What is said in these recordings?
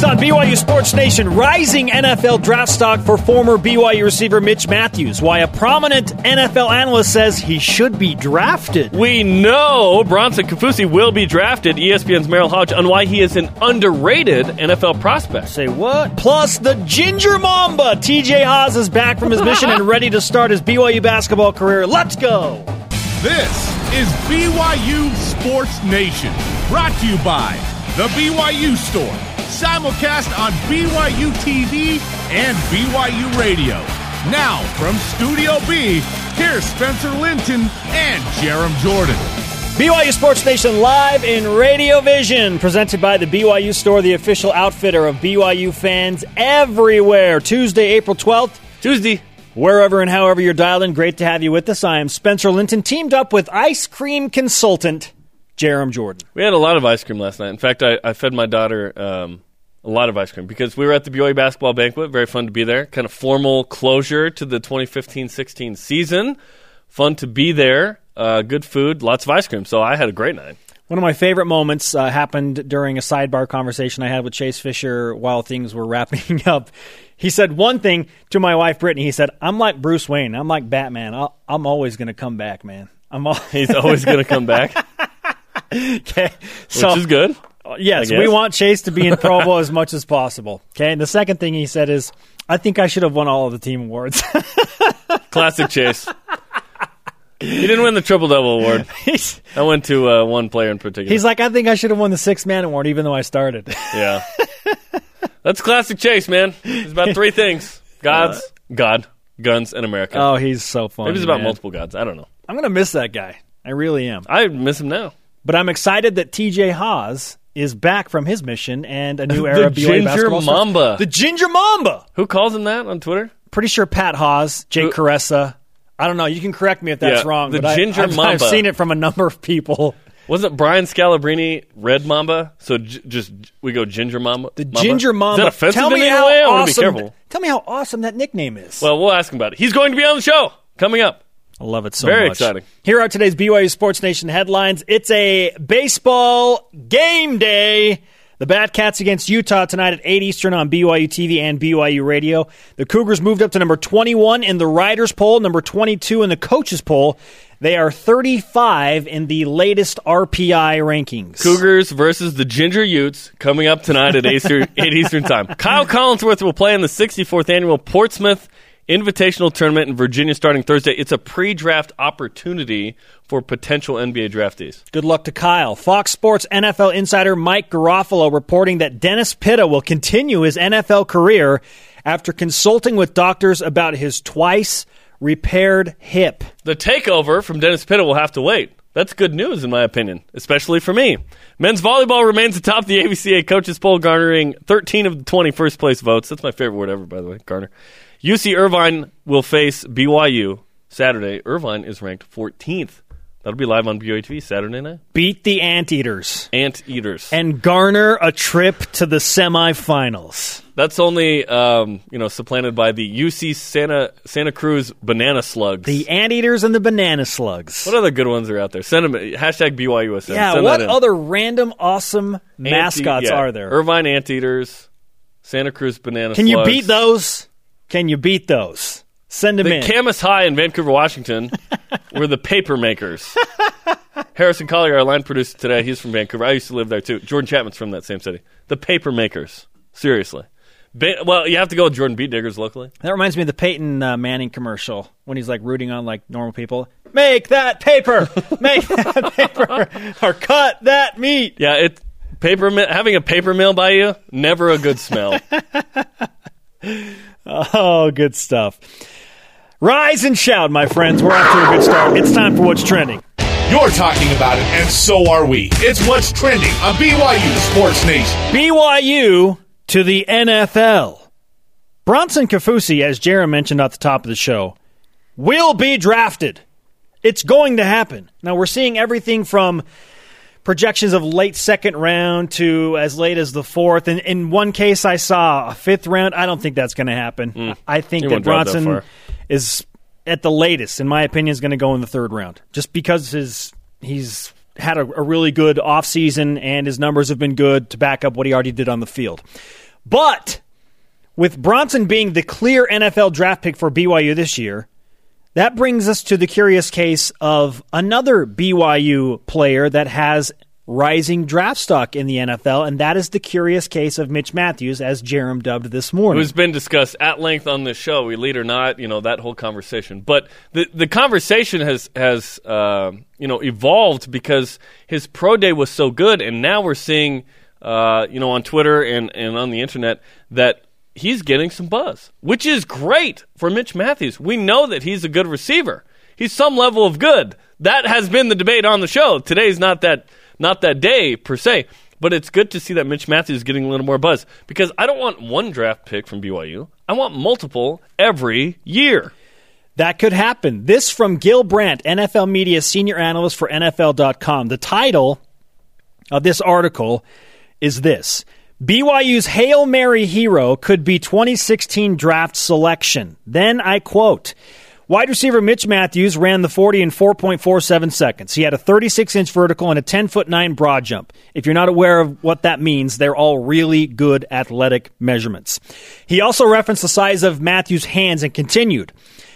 Next on BYU Sports Nation, rising NFL draft stock for former BYU receiver Mitch Matthews. Why a prominent NFL analyst says he should be drafted. We know Bronson Kaufusi will be drafted. ESPN's Merril Hoge on why he is an underrated NFL prospect. Say what? Plus, the Ginger Mamba. TJ Haws is back from his mission and ready to start his BYU basketball career. Let's go. This is BYU Sports Nation, brought to you by The BYU Store, simulcast on BYU TV and BYU Radio. Now, from Studio B, here's Spencer Linton and Jarom Jordan. BYU Sports Nation live in Radio Vision, presented by the BYU Store, the official outfitter of BYU fans everywhere. Tuesday, April 12th. Tuesday. Wherever and however you're dialed in, great to have you with us. I am Spencer Linton, teamed up with ice cream consultant Jarom Jordan. We had a lot of ice cream last night. In fact, I, I fed my daughter um, a lot of ice cream because we were at the BYU basketball banquet. Very fun to be there. Kind of formal closure to the 2015-16 season. Fun to be there. Uh, good food, lots of ice cream. So I had a great night. One of my favorite moments uh, happened during a sidebar conversation I had with Chase Fisher while things were wrapping up. He said one thing to my wife Brittany. He said, "I'm like Bruce Wayne. I'm like Batman. I'll, I'm always going to come back, man. I'm al- He's always going to come back, okay." which So is good. yes, we want Chase to be in Provo as much as possible. Okay. And the second thing he said is, "I think I should have won all of the team awards." Classic Chase. He didn't win the triple double award. I went to uh, one player in particular. he's like, "I think I should have won the six man award, even though I started." Yeah. That's classic Chase, man. It's about three things gods, God, guns, and America. oh, he's so funny. Maybe it's about man. multiple gods. I don't know. I'm gonna miss that guy. I really am. I miss him now. But I'm excited that TJ Haws is back from his mission and a new era of BYU Ginger basketball starts. Mamba. The Ginger Mamba. Who calls him that on Twitter? Pretty sure Pat Haas, Jake Who- Caressa. I don't know. You can correct me if that's Yeah, wrong. the but I- Ginger I've, I've seen it from a number of people. Wasn't Brian Scalabrine Red Mamba? So j- just we go Ginger Mamba. The Ginger Mamba. Is that offensive Tell me how way? I want to awesome. be careful. Tell me how awesome that nickname is. Well, we'll ask him about it. He's going to be on the show coming up. I love it so Very much. exciting. Here are today's BYU Sports Nation headlines. It's a baseball game day. The Batcats against Utah tonight at 8 Eastern on BYU TV and BYU Radio. The Cougars moved up to number 21 in the Riders poll, number 22 in the coaches poll. They are 35 in the latest RPI rankings. Cougars versus the Ginger Utes coming up tonight at 8 Eastern, 8 Eastern Time. Kyle Collinsworth will play in the 64th annual Portsmouth Invitational Tournament in Virginia starting Thursday. It's a pre-draft opportunity for potential NBA draftees. Good luck to Kyle. Fox Sports NFL insider Mike Garafolo reporting that Dennis Pitta will continue his NFL career after consulting with doctors about his twice repaired hip. The takeover from Dennis Pitta will have to wait. That's good news, in my opinion, especially for me. Men's volleyball remains atop the AVCA coaches poll, garnering 13 of the 20 first place votes. That's my favorite word ever, by the way, garner. UC Irvine will face BYU Saturday. Irvine is ranked 14th. That'll be live on BYU TV Saturday night. Beat the Anteaters Ant Eaters. and garner a trip to the semifinals. That's only, um, you know, supplanted by the UC Santa Santa Cruz Banana Slugs. The Anteaters and the Banana Slugs. what other good ones are out there? Send them hashtag BYUSN. yeah, Send what other random awesome Ante- mascots yeah. are there? Irvine Anteaters, Santa Cruz Banana Can you beat those? Can you beat those? Send them The in. Camas High in Vancouver, Washington were the paper makers. Harrison Collier, our line producer today, he's from Vancouver. I used to live there too. Jordan Chapman's from that same city. The paper makers. Seriously. Ba- well, you have to go with Jordan Beetdiggers locally. That reminds me of the Peyton uh, Manning commercial when he's like rooting on like normal people. Make that paper, make that paper, or cut that meat. Yeah, it paper having a paper mill by you never a good smell. Oh, good stuff. Rise and shout, my friends. We're off to a good start. It's time for what's trending. You're talking about it, and so are we. It's what's trending on BYU Sports Nation. BYU to the NFL. Bronson Kaufusi, as Jarom mentioned at the top of the show, will be drafted. It's going to happen. Now we're seeing everything from projections of late second round to as late as the fourth. And in one case, I saw a fifth round. I don't think that's going to happen. Hmm. I think that that Bronson far. is at the latest, in my opinion, is going to go in the third round, just because his he's had a, a really good offseason and his numbers have been good to back up what he already did on the field. But with Bronson being the clear NFL draft pick for BYU this year, that brings us to the curious case of another BYU player that has rising draft stock in the NFL, and that is the curious case of Mitch Matthews, as Jarom dubbed this morning. Who's been discussed at length on this show, elite or not, you know, that whole conversation. But the the conversation has has uh, you know evolved because his pro day was so good, and now we're seeing uh, you know on Twitter and, and on the internet that he's getting some buzz, which is great for Mitch Matthews. We know that he's a good receiver. He's some level of good. That has been the debate on the show. Today's not that not that day per se, but it's good to see that Mitch Matthews is getting a little more buzz because I don't want one draft pick from BYU. I want multiple every year. That could happen. This from Gil Brandt, NFL media senior analyst for NFL.com. The title of this article is this BYU's Hail Mary hero could be 2016 draft selection. Then I quote Wide receiver Mitch Matthews ran the 40 in 4.47 seconds. He had a 36 inch vertical and a 10 foot 9 broad jump. If you're not aware of what that means, they're all really good athletic measurements. He also referenced the size of Matthews' hands and continued.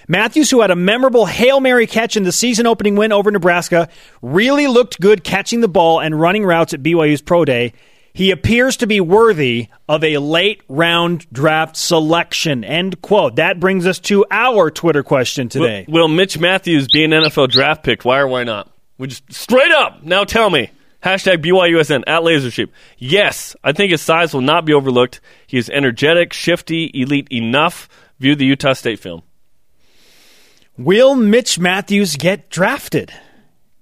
Matthews, who had a memorable Hail Mary catch in the season opening win over Nebraska, really looked good catching the ball and running routes at BYU's Pro Day. He appears to be worthy of a late round draft selection. End quote. That brings us to our Twitter question today. Will, will Mitch Matthews be an NFL draft pick? Why or why not? We just straight up now tell me. Hashtag BYUSN at LaserSheep. Yes, I think his size will not be overlooked. He is energetic, shifty, elite enough. View the Utah State film. Will Mitch Matthews get drafted?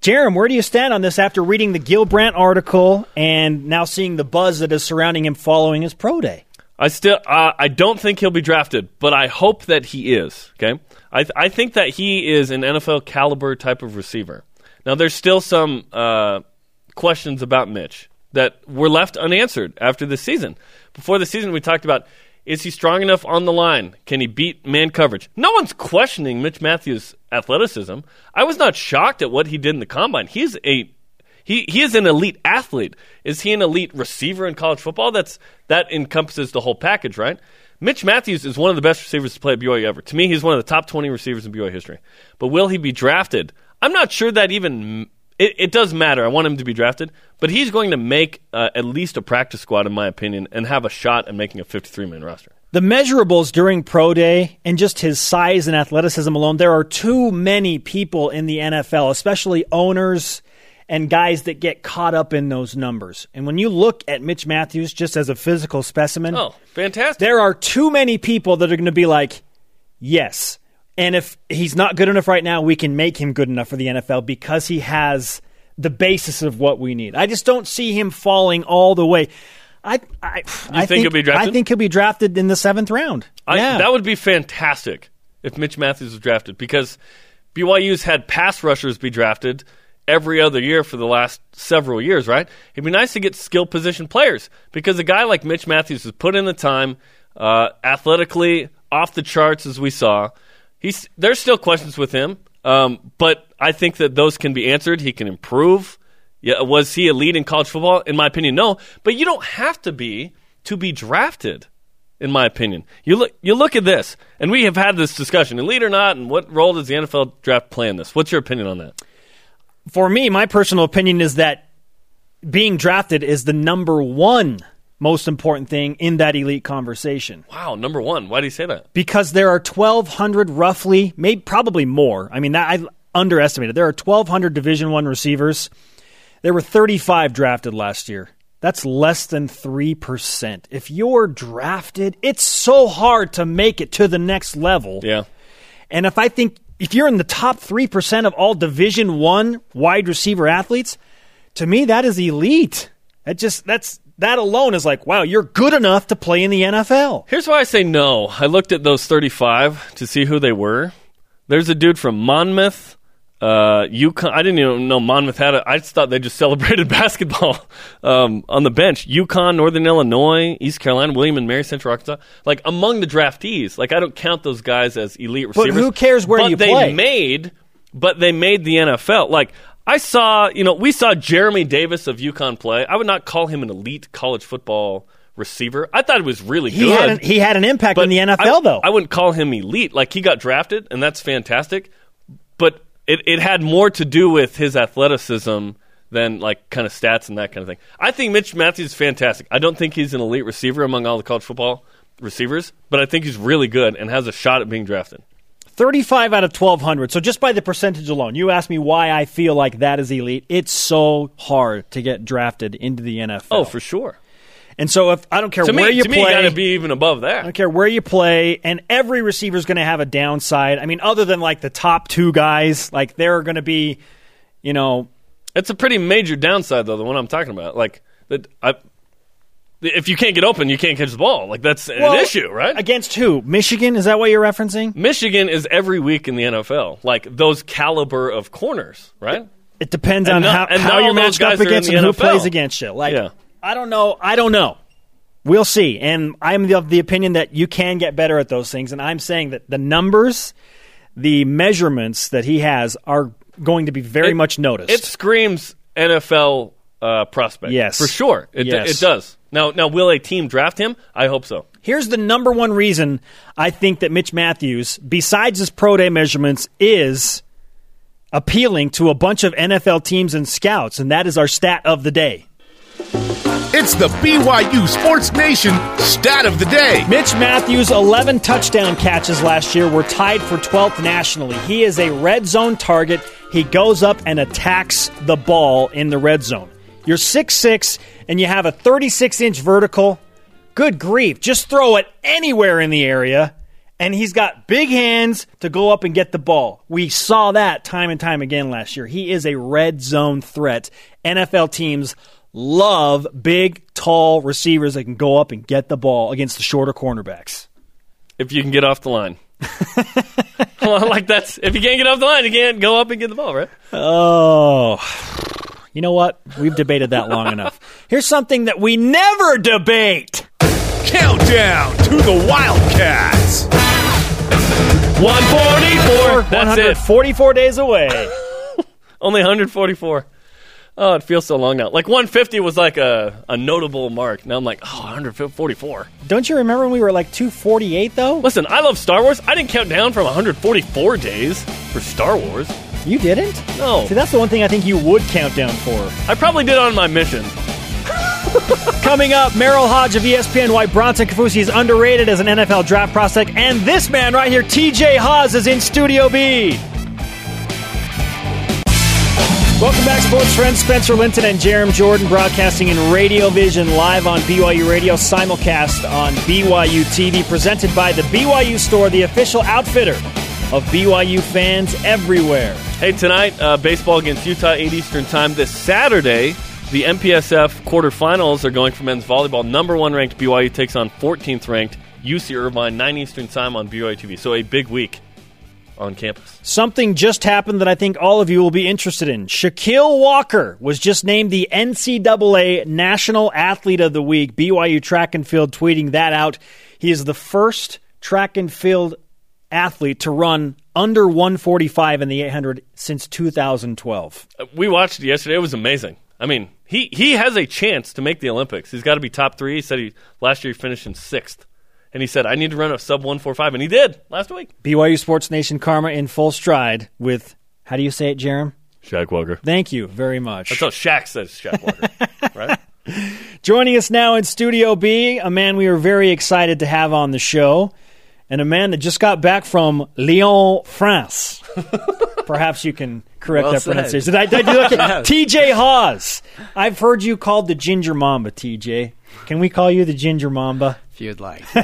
Jarom, where do you stand on this after reading the Gil Brandt article and now seeing the buzz that is surrounding him following his pro day? I still, uh, I don't think he'll be drafted, but I hope that he is. Okay, I, th- I think that he is an NFL caliber type of receiver. Now, there's still some uh, questions about Mitch that were left unanswered after the season. Before the season, we talked about is he strong enough on the line? Can he beat man coverage? No one's questioning Mitch Matthews' athleticism. I was not shocked at what he did in the combine. He's a he he is an elite athlete. Is he an elite receiver in college football? That's that encompasses the whole package, right? Mitch Matthews is one of the best receivers to play at BYU ever. To me, he's one of the top 20 receivers in BYU history. But will he be drafted? I'm not sure that even it, it, does matter. I want him to be drafted, but he's going to make uh, at least a practice squad, in my opinion, and have a shot at making a 53 man roster. The measurables during Pro Day and just his size and athleticism alone, there are too many people in the NFL, especially owners and guys that get caught up in those numbers. And when you look at Mitch Matthews just as a physical specimen, oh, fantastic. There are too many people that are going to be like, yes, and if he's not good enough right now, we can make him good enough for the NFL because he has the basis of what we need. I just don't see him falling all the way. I, I, I think, think, he'll be drafted? I think he'll be drafted in the seventh round. I, yeah. That would be fantastic if Mitch Matthews was drafted because BYU's had pass rushers be drafted every other year for the last several years, right? It'd be nice to get skill position players because a guy like Mitch Matthews has put in the time, uh, athletically off the charts as we saw – he's there's still questions with him, um, but I think that those can be answered. He can improve. Yeah, was he a lead in college football? In my opinion, no. But you don't have to be to be drafted. In my opinion, you look you look at this, and we have had this discussion, elite or not, and what role does the NFL draft play in this? What's your opinion on that? For me, my personal opinion is that being drafted is the number one most important thing in that elite conversation. Wow, number one. Why do you say that? Because there are 1,200 roughly, maybe probably more. I mean, that, I underestimated. There are 1,200 Division One receivers. There were 35 drafted last year. That's less than 3%. If you're drafted, it's so hard to make it to the next level. Yeah. And if I think if you're in the top 3% of all Division 1 wide receiver athletes, to me that is elite. That just that's that alone is like, wow, you're good enough to play in the NFL. Here's why I say no. I looked at those 35 to see who they were. There's a dude from Monmouth, uh, UConn. I didn't even know Monmouth had it. I just thought they just celebrated basketball um, on the bench. UConn, Northern Illinois, East Carolina, William and Mary, Central Arkansas. Like among the draftees, like I don't count those guys as elite receivers. But who cares where but you they play? made, but they made the NFL. Like I saw, you know, we saw Geremy Davis of UConn play. I would not call him an elite college football receiver. I thought it was really He good. had an, he had an impact in the NFL I, though. I wouldn't call him elite. Like he got drafted, and that's fantastic. But it, it had more to do with his athleticism than like kind of stats and that kind of thing. I think Mitch Matthews is fantastic. I don't think he's an elite receiver among all the college football receivers, but I think he's really good and has a shot at being drafted. 35 out of 1200. So just by the percentage alone, you ask me why I feel like that is elite. It's so hard to get drafted into the NFL. Oh, for sure. And so if I don't care To where me, you to play, got to be even above that. I don't care where you play, and every receiver is going to have a downside. I mean, other than like the top two guys, like there are going to be, you know, It's a pretty major downside, though. The one I'm talking about, like that. I, if you can't get open, you can't catch the ball. Like that's well, an issue, right? Against who? Michigan? Is that what you're referencing? Michigan is every week in the NFL, like those caliber of corners, right? It depends And on no- how, and how you're matched up against and who plays against you. Like, Yeah. I don't know. I don't know. We'll see. And I'm of the opinion that you can get better at those things. And I'm saying that the numbers, the measurements that he has are going to be very It- much noticed. It screams NFL uh, prospect. Yes. for sure. It, Yes. it does. Now, now, will a team draft him? I hope so. Here's the number one reason I think that Mitch Matthews, besides his pro day measurements, is appealing to a bunch of NFL teams and scouts, and that is our stat of the day. It's the BYU Sports Nation stat of the day. Mitch Matthews' 11 touchdown catches last year were tied for 12th nationally. He is a red zone target. He goes up and attacks the ball in the red zone. You're 6'6 and you have a 36 inch vertical. Good grief. Just throw it anywhere in the area. And he's got big hands to go up and get the ball. We saw that time and time again last year. He is a red zone threat. NFL teams love big, tall receivers that can go up and get the ball against the shorter cornerbacks. If you can get off the line. well, like that's if you can't get off the line, you can't go up and get the ball, right? Oh, you know what? We've debated that long enough. Here's something that we never debate. Countdown to the Wildcats. 144. That's it. 144 days away. Only 144. Oh, it feels so long now. Like 150 was like a, a notable mark. Now I'm like, oh, 144. Don't you remember when we were like 248 though? Listen, I love Star Wars. I didn't count down from 144 days for Star Wars. You didn't? No. See, that's the one thing I think you would count down for. I probably did on my mission. Coming up, Merril Hoge of ESPN why Bronson Kaufusi is underrated as an NFL draft prospect, and this man right here, TJ Haws, is in Studio B. Welcome back, sports friends. Spencer Linton and Jarom Jordan broadcasting in Radio Vision live on BYU Radio, simulcast on BYU TV, presented by the BYU Store, the official outfitter of BYU fans everywhere. Hey, tonight, uh, baseball against Utah, 8 Eastern Time. This Saturday, the MPSF quarterfinals are going for men's volleyball. Number one ranked BYU takes on 14th ranked UC Irvine, 9 Eastern Time on BYU TV. So a big week on campus. Something just happened that I think all of you will be interested in. Shaquille Walker was just named the NCAA National Athlete of the Week. BYU Track and Field tweeting that out. He is the first track and field athlete to run under 145 in the 800 since 2012. Uh, We watched it yesterday. It was amazing. I mean, he, he has a chance to make the Olympics. He's got to be top three. He said he last year he finished in sixth. And he said, I need to run a sub 145. And he did last week. BYU Sports Nation Karma in full stride with, how do you say it, Jarom? Shaq Walker. Thank you very much. That's how Shaq says Shaq Walker. right? Joining us now in Studio B, a man we are very excited to have on the show, and a man that just got back from Lyon, France. Perhaps you can correct Well that said. pronunciation. Did I, did I do that? TJ Haws. I've heard you called the Ginger Mamba, TJ. Can we call you the Ginger Mamba? if you'd like.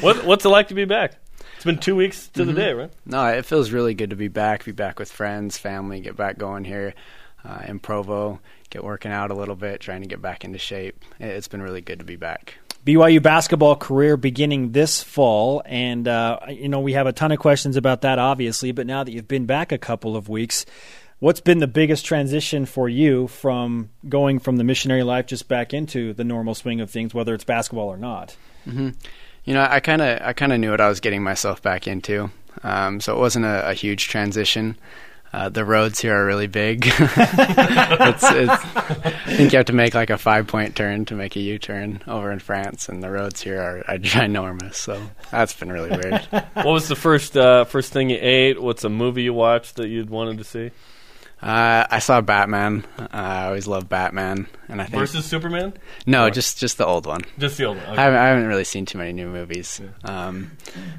What, what's it like to be back? It's been two weeks to the day, right? no, it feels really good to be back. Be back with friends, family, get back going here uh, in Provo, get working out a little bit, trying to get back into shape. It's been really good to be back. BYU basketball career beginning this fall, and uh, you know we have a ton of questions about that, obviously. But now that you've been back a couple of weeks, what's been the biggest transition for you from going from the missionary life just back into the normal swing of things, whether it's basketball or not? You know, I kind of I kind of knew what I was getting myself back into, um, so it wasn't a, a huge transition. Uh, the roads here are really big. it's, it's, I think you have to make like a five point turn to make a U turn over in France, and the roads here are, are ginormous. So that's been really weird. What was the first uh, first thing you ate? What's a movie you watched that you'd wanted to see? Uh, I saw Batman. Uh, I always loved Batman, and I think Versus Superman? no, just just the old one. Just the old one. I haven't, I haven't really seen too many new movies. Um,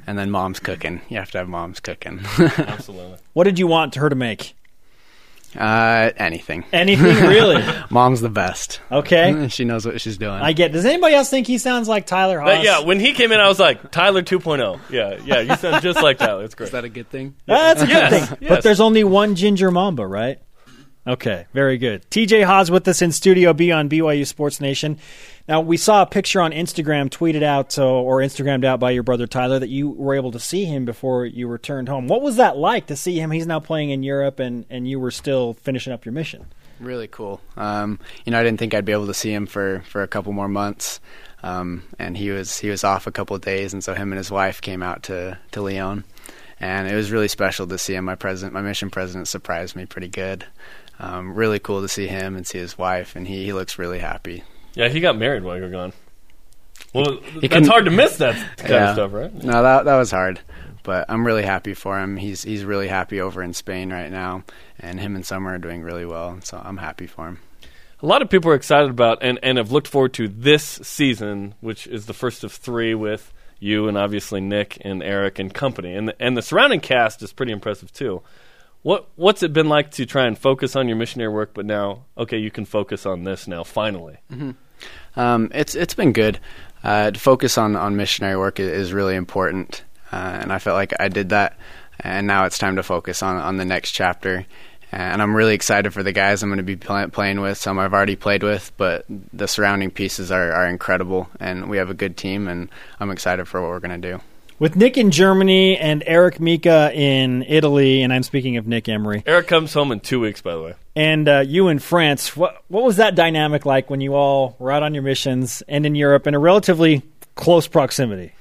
and then Mom's cooking. You have to have Mom's cooking. Absolutely. What did you want her to make? Uh, anything. Anything really? Mom's the best. Okay. she knows what she's doing. I get. Does anybody else think he sounds like Tyler Haws? But yeah, when he came in, I was like, Tyler 2.0. Yeah, yeah, you sound just like Tyler. It's great. Is that a good thing? That's a good Yes, thing. yes. But there's only one Ginger Mamba, right? Okay, very good. TJ Haws with us in Studio B on BYU Sports Nation. Now, we saw a picture on Instagram tweeted out so, or Instagrammed out by your brother Tyler that you were able to see him before you returned home. What was that like to see him? He's now playing in Europe and, and you were still finishing up your mission. Really cool. Um, you know, I didn't think I'd be able to see him for, for a couple more months. Um, and he was he was off a couple of days, and so him and his wife came out to to Lyon, and it was really special to see him. My president, my mission president, surprised me pretty good. Um, really cool to see him and see his wife, and he, he looks really happy. Yeah, he got married while you were gone. Well, that's hard to miss that kind Yeah. of stuff, right? No, that that was hard, but I'm really happy for him. He's he's really happy over in Spain right now, and him and Summer are doing really well. So I'm happy for him. A lot of people are excited about and, and have looked forward to this season, which is the first of three with you and obviously Nick and Eric and company. And the, and the surrounding cast is pretty impressive too. What what's it been like to try and focus on your missionary work, but now okay, you can focus on this now finally. Mm-hmm. Um, it's it's been good. Uh, to focus on, on missionary work is, really important, uh, and I felt like I did that. And now it's time to focus on, on the next chapter. And I'm really excited for the guys I'm going to be play, playing with. Some I've already played with, but the surrounding pieces are, are incredible, and we have a good team. And I'm excited for what we're going to do. With Nick in Germany and Eric Mika in Italy, and I'm speaking of Nick Emery, Eric comes home in two weeks, by the way. and uh, you in France, what what was that dynamic like when you all were out on your missions and in Europe in a relatively close proximity?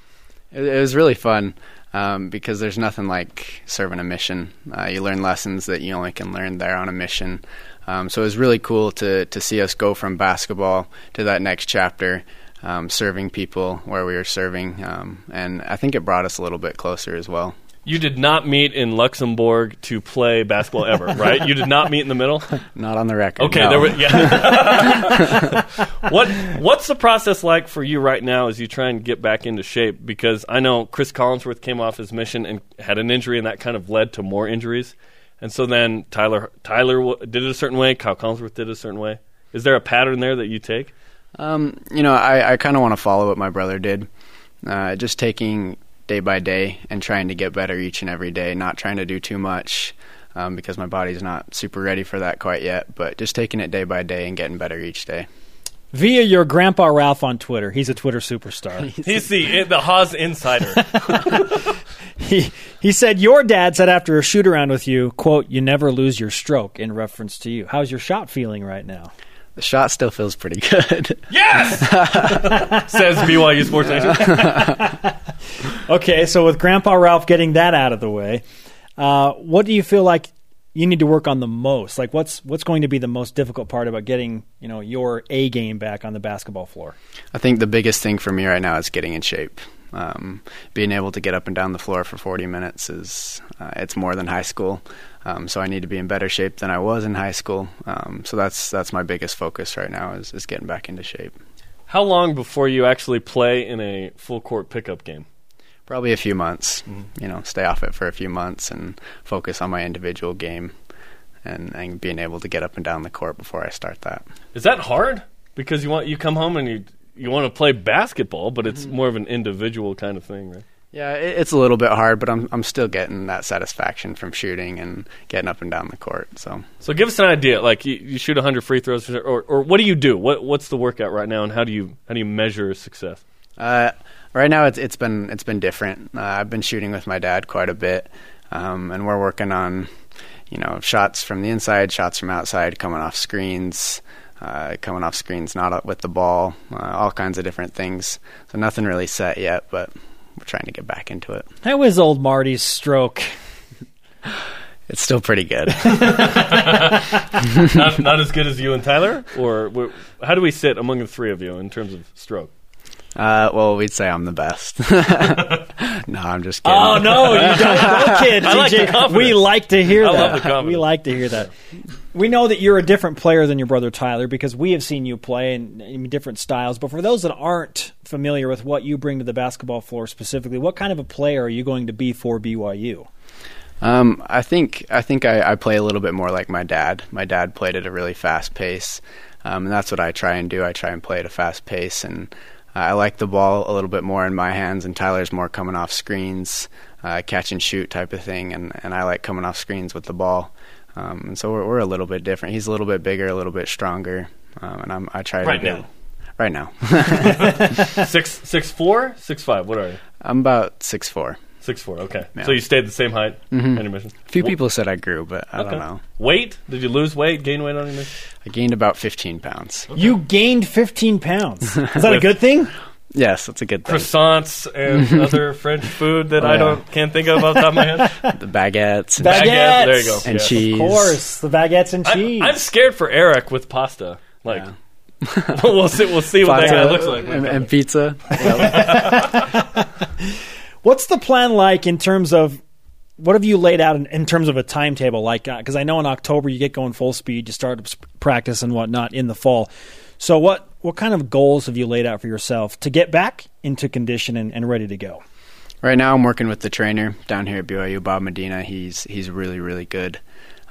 It, it was really fun um, because there's nothing like serving a mission. Uh, you learn lessons that you only can learn there on a mission. Um, so it was really cool to to see us go from basketball to that next chapter, um, serving people where we were serving, um, and I think it brought us a little bit closer as well. You did not meet in Luxembourg to play basketball ever, right? You did not meet in the middle. Not on the record. Okay, no. there yeah. what what's the process like for you right now as you try and get back into shape? Because I know Chris Collinsworth came off his mission and had an injury, and that kind of led to more injuries. And so then Tyler Tyler did it a certain way. Kyle Collinsworth did it a certain way. Is there a pattern there that you take? Um, you know, I, I kind of want to follow what my brother did. Uh, just taking day by day and trying to get better each and every day, not trying to do too much um, because my body's not super ready for that quite yet, but just taking it day by day and getting better each day. Via your grandpa Ralph on Twitter, he's a Twitter superstar. He's the the Haws insider. he he said your dad said after a shoot around with you, "quote You never lose your stroke." In reference to you, how's your shot feeling right now? The shot still feels pretty good. yes, says BYU Sports Nation. Okay, so with Grandpa Ralph getting that out of the way, uh, what do you feel like you need to work on the most? Like, what's what's going to be the most difficult part about getting you know your A game back on the basketball floor? I think the biggest thing for me right now is getting in shape. Um, being able to get up and down the floor for 40 minutes is uh, it's more than high school. Um, so I need to be in better shape than I was in high school. Um, so that's that's my biggest focus right now is, is getting back into shape. How long before you actually play in a full court pickup game? Probably a few months. You know, stay off it for a few months and focus on my individual game and, and being able to get up and down the court before I start that. Is that hard? Because you want you come home and you you want to play basketball, but it's more of an individual kind of thing, right? Yeah, it's a little bit hard, but I'm I'm still getting that satisfaction from shooting and getting up and down the court. So So give us an idea. Like you, you shoot 100 free throws, or, or what do you do? What what's the workout right now, and how do you how do you measure success? Uh, right now, it's it's been it's been different. Uh, I've been shooting with my dad quite a bit, um, and we're working on, you know, shots from the inside, shots from outside, coming off screens, uh, coming off screens not with the ball, uh, all kinds of different things. So nothing really set yet, but we're trying to get back into it. That was old Marty's stroke? It's still pretty good. not, not as good as you and Tyler, or how do we sit among the three of you in terms of stroke? Uh, well, we'd say I'm the best. no, I'm just kidding. Oh no, you don't, no kid, I like the we like to hear I that. love the we like to hear that. We know that you're a different player than your brother Tyler because we have seen you play in, in different styles. But for those that aren't familiar with what you bring to the basketball floor specifically, what kind of a player are you going to be for BYU? Um, I think I think I, I play a little bit more like my dad. My dad played at a really fast pace, um, and that's what I try and do. I try and play at a fast pace, and I like the ball a little bit more in my hands. And Tyler's more coming off screens, uh, catch and shoot type of thing, and and I like coming off screens with the ball. Um, and so we're we're a little bit different. He's a little bit bigger, a little bit stronger, um, and I'm I try Right to now. right now. Six six four, six five. What are you? I'm about six four. Six four. Okay. Yeah. So you stayed the same height Mhm. on your mission. A few Wh- people said I grew, but I Okay. don't know. Weight? Did you lose weight? Gain weight on your mission? I gained about 15 pounds. You gained 15 pounds. Is that a good thing? Yes, that's a good thing. Croissants and other French food that Oh, I don't can't think of off the top of my head. The baguettes. and- Baguettes. There you go. And Yes. cheese. Of course, the baguettes and I'm, cheese. I'm scared for Eric with pasta. Like Yeah. we'll see. We'll see what that guy looks like. And, and pizza. What's the plan like in terms of what have you laid out in, in terms of a timetable? Like, because I know in October you get going full speed, you start practice and whatnot in the fall. So, what what kind of goals have you laid out for yourself to get back into condition and, and ready to go? right now, I'm working with the trainer down here at BYU, Bob Medina. He's he's really really good.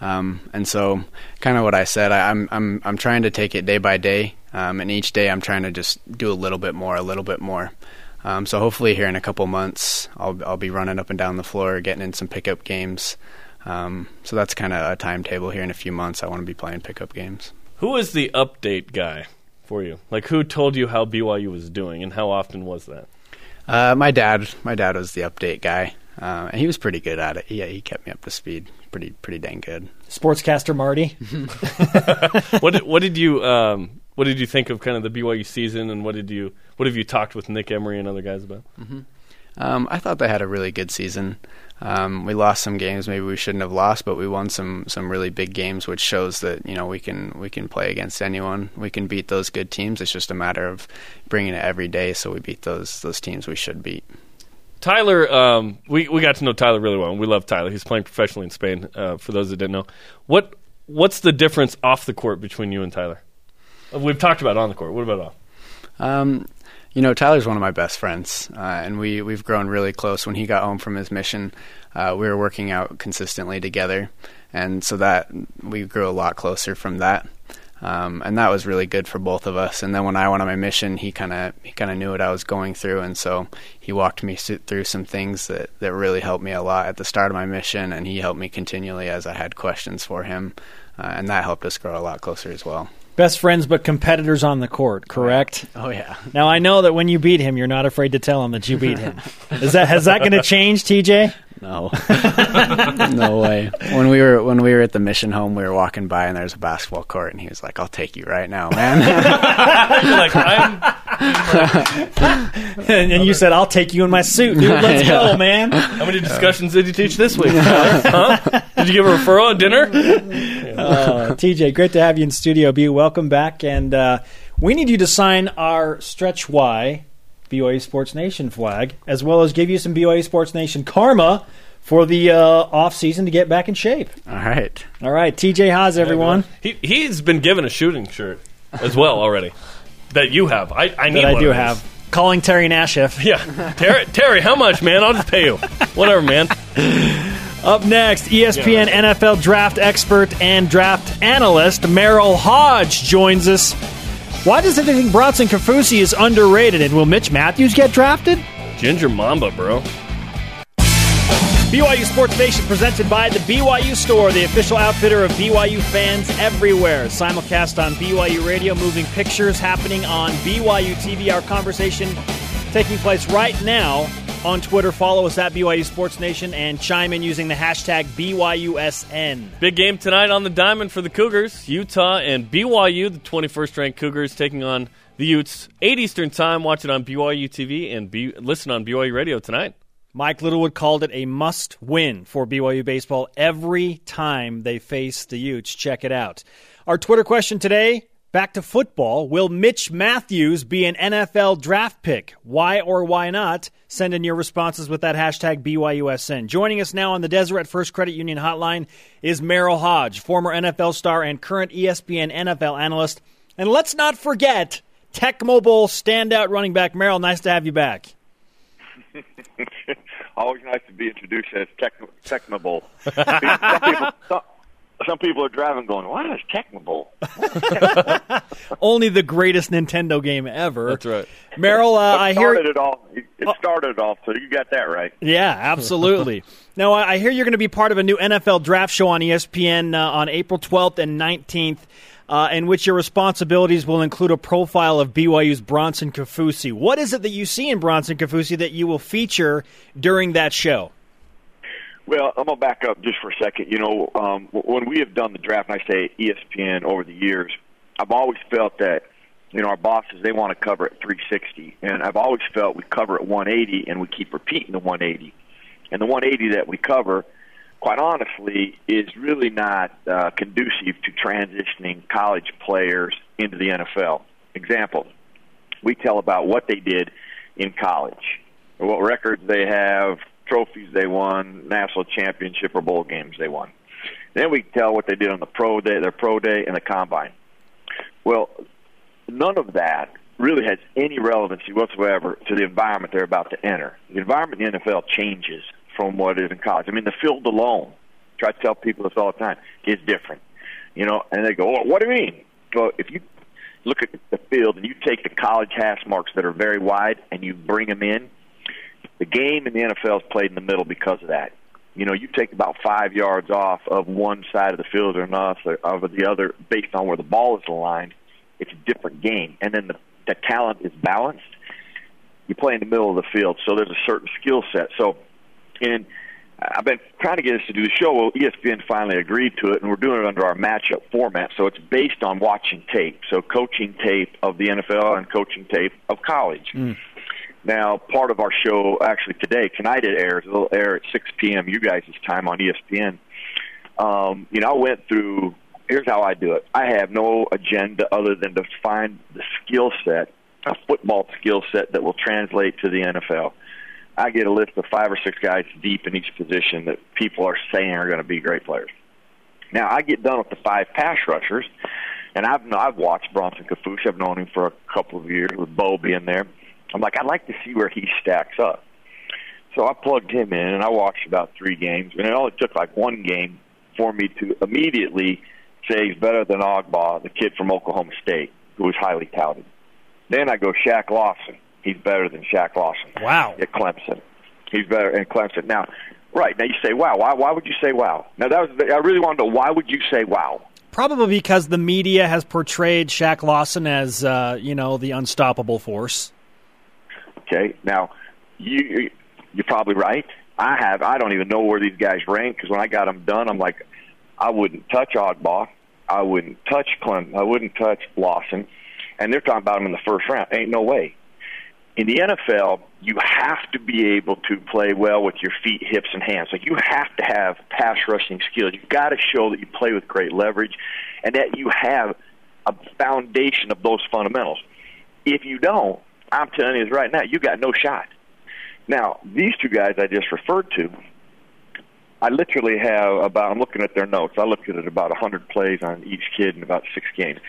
Um, and so, kind of what I said, I, I'm I'm I'm trying to take it day by day, um, and each day I'm trying to just do a little bit more, a little bit more. Um, so hopefully, here in a couple months, I'll I'll be running up and down the floor, getting in some pickup games. Um, so that's kind of a timetable. Here in a few months, I want to be playing pickup games. Who is the update guy for you? Like who told you how BYU was doing and how often was that? Uh, my dad, my dad was the update guy, uh, and he was pretty good at it. Yeah, he kept me up to speed, pretty pretty dang good. Sportscaster Marty. what did, what did you um, what did you think of kind of the BYU season and what did you what have you talked with Nick Emery and other guys about? Um, I thought they had a really good season. Um, we lost some games maybe we shouldn't have lost, but we won some some really big games, which shows that you know we can we can play against anyone. We can beat those good teams. It's just a matter of bringing it every day, so we beat those those teams we should beat. Tyler, um, we we got to know Tyler really well. We love Tyler. He's playing professionally in Spain. Uh, for those that didn't know, what what's the difference off the court between you and Tyler? We've talked about on the court. What about off? Um, you know, Tyler's one of my best friends, uh, and we we've grown really close. When he got home from his mission, uh, we were working out consistently together, and so that we grew a lot closer from that. Um, and that was really good for both of us. And then when I went on my mission, he kind of he kind of knew what I was going through, and so he walked me through some things that that really helped me a lot at the start of my mission, and he helped me continually as I had questions for him, uh, and that helped us grow a lot closer as well. Best friends but competitors on the court, correct? Oh yeah. Now I know that when you beat him, you're not afraid to tell him that you beat him. Is that has that going to change, TJ? No, no way. When we were when we were at the mission home, we were walking by and there was a basketball court, and he was like, "I'll take you right now, man." You're like I'm. and, and you said, "I'll take you in my suit, dude. Let's Yeah. go, man." How many discussions did you teach this week? Huh? Did you give a referral at dinner? Uh, TJ, great to have you in Studio B. Welcome back, and uh, we need you to sign our Stretch Y BYU Sports Nation flag, as well as give you some BYU Sports Nation karma for the uh, off season to get back in shape. All right. All right, TJ Haws, everyone. He he's been given a shooting shirt as well already that you have. I I need That I do of these. have. Calling Terry Nashif. Yeah, Terry, Terry, how much, man? I'll just pay you. Whatever, man. Up next, ESPN NFL draft expert and draft analyst Merril Hoge joins us. Why does it think Bronson Kaufusi is underrated, and will Mitch Matthews get drafted? Ginger Mamba, bro. BYU Sports Nation presented by the BYU Store, the official outfitter of BYU fans everywhere. Simulcast on BYU Radio, moving pictures happening on BYU TV. Our conversation taking place right now on Twitter. Follow us at BYU Sports Nation and chime in using the hashtag BYUSN. Big game tonight on the diamond for the Cougars. Utah and BYU, the 21st ranked Cougars, taking on the Utes. 8 Eastern time. Watch it on BYU TV and B- listen on BYU Radio tonight. Mike Littlewood called it a must win for BYU baseball every time they face the Utes. Check it out. Our Twitter question today back to football. Will Mitch Matthews be an NFL draft pick? Why or why not? Send in your responses with that hashtag BYUSN. Joining us now on the Deseret First Credit Union hotline is Merril Hoge, former NFL star and current ESPN NFL analyst. And let's not forget Tecmo Bowl standout running back Merril. Nice to have you back. Always nice to be introduced as some, people, some, some people are driving going, what is Tecmo Bowl? Only the greatest Nintendo game ever. That's right. Merril, uh, I It hear. started it all. It started it all, so you got that right. Yeah, absolutely. now, I I hear you're going to be part of a new NFL draft show on ESPN uh, on April 12th and 19th, uh, in which your responsibilities will include a profile of BYU's Bronson Kaufusi. What is it that you see in Bronson Kaufusi that you will feature during that show? Well, I'm gonna back up just for a second. You know, um, when we have done the draft, and I say ESPN over the years, I've always felt that you know our bosses they want to cover at 360, and I've always felt we cover at 180, and we keep repeating the 180, and the 180 that we cover, quite honestly, is really not uh, conducive to transitioning college players into the NFL. Example: we tell about what they did in college, what records they have, trophies they won, national championship or bowl games they won. Then we tell what they did on the pro day, their pro day, and the combine. Well, none of that really has any relevancy whatsoever to the environment they're about to enter. The environment in the NFL changes from what it is in college. I mean, the field alone, try to tell people this all the time, is different. You know, and they go, well, what do you mean? Well, if you look at the field and you take the college hash marks that are very wide and you bring them in, the game in the NFL is played in the middle because of that. You know, you take about five yards off of one side of the field or enough or of the other based on where the ball is aligned. It's a different game, and then the, the talent is balanced. You play in the middle of the field, so there's a certain skill set. So, and I've been trying to get us to do the show. Well, ESPN finally agreed to it, and we're doing it under our matchup format. So it's based on watching tape, so coaching tape of the NFL and coaching tape of college. Hmm. Now, part of our show actually today, tonight it airs. It'll air at 6 p.m. you guys' time on ESPN. Um, you know, I went through. Here's how I do it. I have no agenda other than to find the skill set, a football skill set that will translate to the NFL. I get a list of five or six guys deep in each position that people are saying are going to be great players. Now, I get done with the five pass rushers, and I've I've watched Bronson Kaufusi. I've known him for a couple of years with Bo being there. I'm like, I'd like to see where he stacks up. So I plugged him in, and I watched about three games, and it only took like one game for me to immediately say he's better than Ogbah, the kid from Oklahoma State, who was highly touted. Then I go Shaq Lawson. He's better than Shaq Lawson Wow. at Clemson. He's better in Clemson. Now, right now you say, "Wow." Why? Why would you say, "Wow"? Now that was. I really wanted to know why would you say, "Wow"? Probably because the media has portrayed Shaq Lawson as, uh, you know, the unstoppable force. Okay. Now, you you're probably right. I have. I don't even know where these guys rank because when I got them done, I'm like, I wouldn't touch Oddball. I wouldn't touch Clem. I wouldn't touch Lawson. And they're talking about him in the first round. Ain't no way. In the NFL, you have to be able to play well with your feet, hips, and hands. Like you have to have pass rushing skills. You've got to show that you play with great leverage, and that you have a foundation of those fundamentals. If you don't, I'm telling you right now, you got no shot. Now, these two guys I just referred to, I literally have about. I'm looking at their notes. I looked at it about 100 plays on each kid in about six games.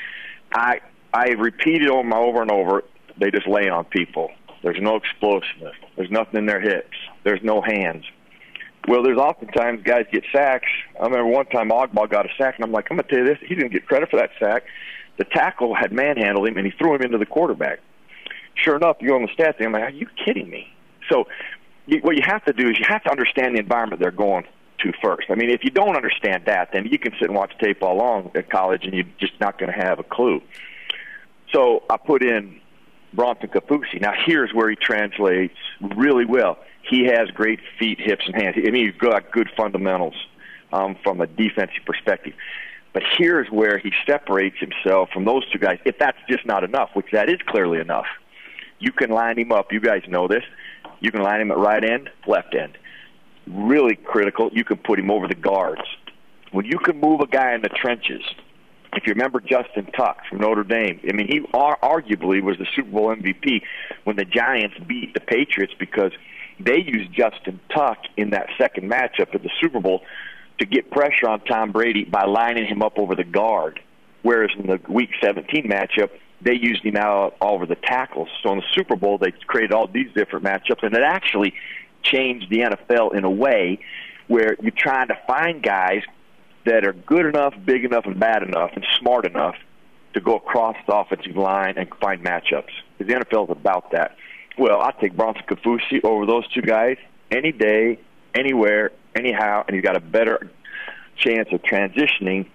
I I repeated them over and over. They just lay on people. There's no explosiveness. There's nothing in their hips. There's no hands. Well, there's oftentimes guys get sacks. I remember one time Ogbah got a sack, and I'm like, I'm going to tell you this: he didn't get credit for that sack. The tackle had manhandled him, and he threw him into the quarterback. Sure enough, you go on the stats, and I'm like, are you kidding me? So, you, what you have to do is you have to understand the environment they're going to first. I mean, if you don't understand that, then you can sit and watch tape all along at college, and you're just not going to have a clue. So I put in Bronson Kaufusi. Now here's where he translates really well. He has great feet, hips, and hands. I mean, he's got good fundamentals um, from a defensive perspective. But here's where he separates himself from those two guys. If that's just not enough, which that is clearly enough, you can line him up. You guys know this. You can line him at right end, left end. Really critical. You can put him over the guards. When you can move a guy in the trenches, if you remember Justin Tuck from Notre Dame, I mean, he arguably was the Super Bowl MVP when the Giants beat the Patriots because they used Justin Tuck in that second matchup at the Super Bowl to get pressure on Tom Brady by lining him up over the guard. Whereas in the Week 17 matchup, they used him out all over the tackles. So in the Super Bowl, they created all these different matchups, and it actually changed the NFL in a way where you're trying to find guys that are good enough, big enough, and bad enough, and smart enough to go across the offensive line and find matchups. Because the NFL is about that. Well, I take Bronson Kaufusi over those two guys any day, anywhere, anyhow, and he's got a better chance of transitioning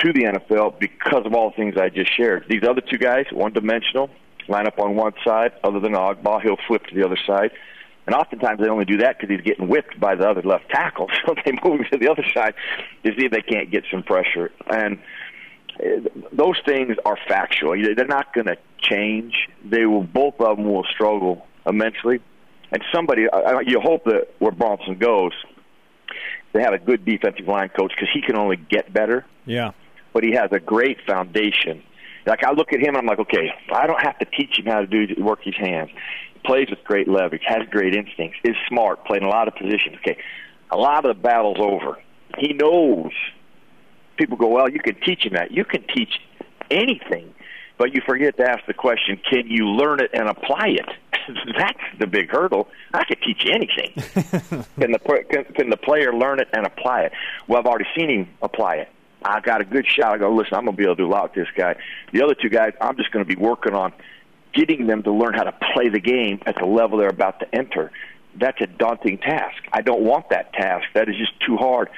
to the NFL because of all the things I just shared. These other two guys, one dimensional, line up on one side, other than Ogbah, he'll flip to the other side. And oftentimes they only do that because he's getting whipped by the other left tackle. So they move to the other side to see if they can't get some pressure. And uh, those things are factual. They're not going to change. They will. Both of them will struggle immensely. And somebody, you hope that where Bronson goes, they have a good defensive line coach because he can only get better. Yeah. But he has a great foundation. Like I look at him, and I'm like, okay, I don't have to teach him how to do work his hands He plays with great leverage, has great instincts, is smart, played in a lot of positions. Okay, a lot of the battle's over. He knows. People go, well, you can teach him that. You can teach anything, but you forget to ask the question: Can you learn it and apply it? That's the big hurdle. I could teach you anything. can the can, can the player learn it and apply it? Well, I've already seen him apply it. I got a good shot. I go, listen, I'm going to be able to lot this guy. The other two guys, I'm just going to be working on getting them to learn how to play the game at the level they're about to enter. That's a daunting task. I don't want that task. That is just too hard.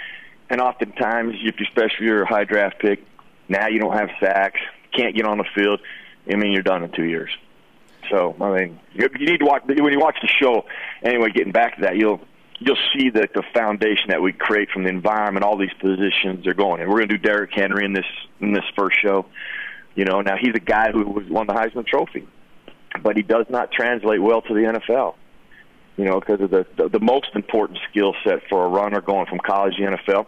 And oftentimes, if you, especially you're a high draft pick, now you don't have sacks, can't get on the field. I mean, you're done in two years. So I mean, you, you need to watch when you watch the show. Anyway, getting back to that, you'll you'll see that the foundation that we create from the environment, all these positions are going. And we're going to do Derrick Henry in this in this first show. You know, now he's a guy who was won the Heisman Trophy but he does not translate well to the NFL. You know, because of the, the the most important skill set for a runner going from college to NFL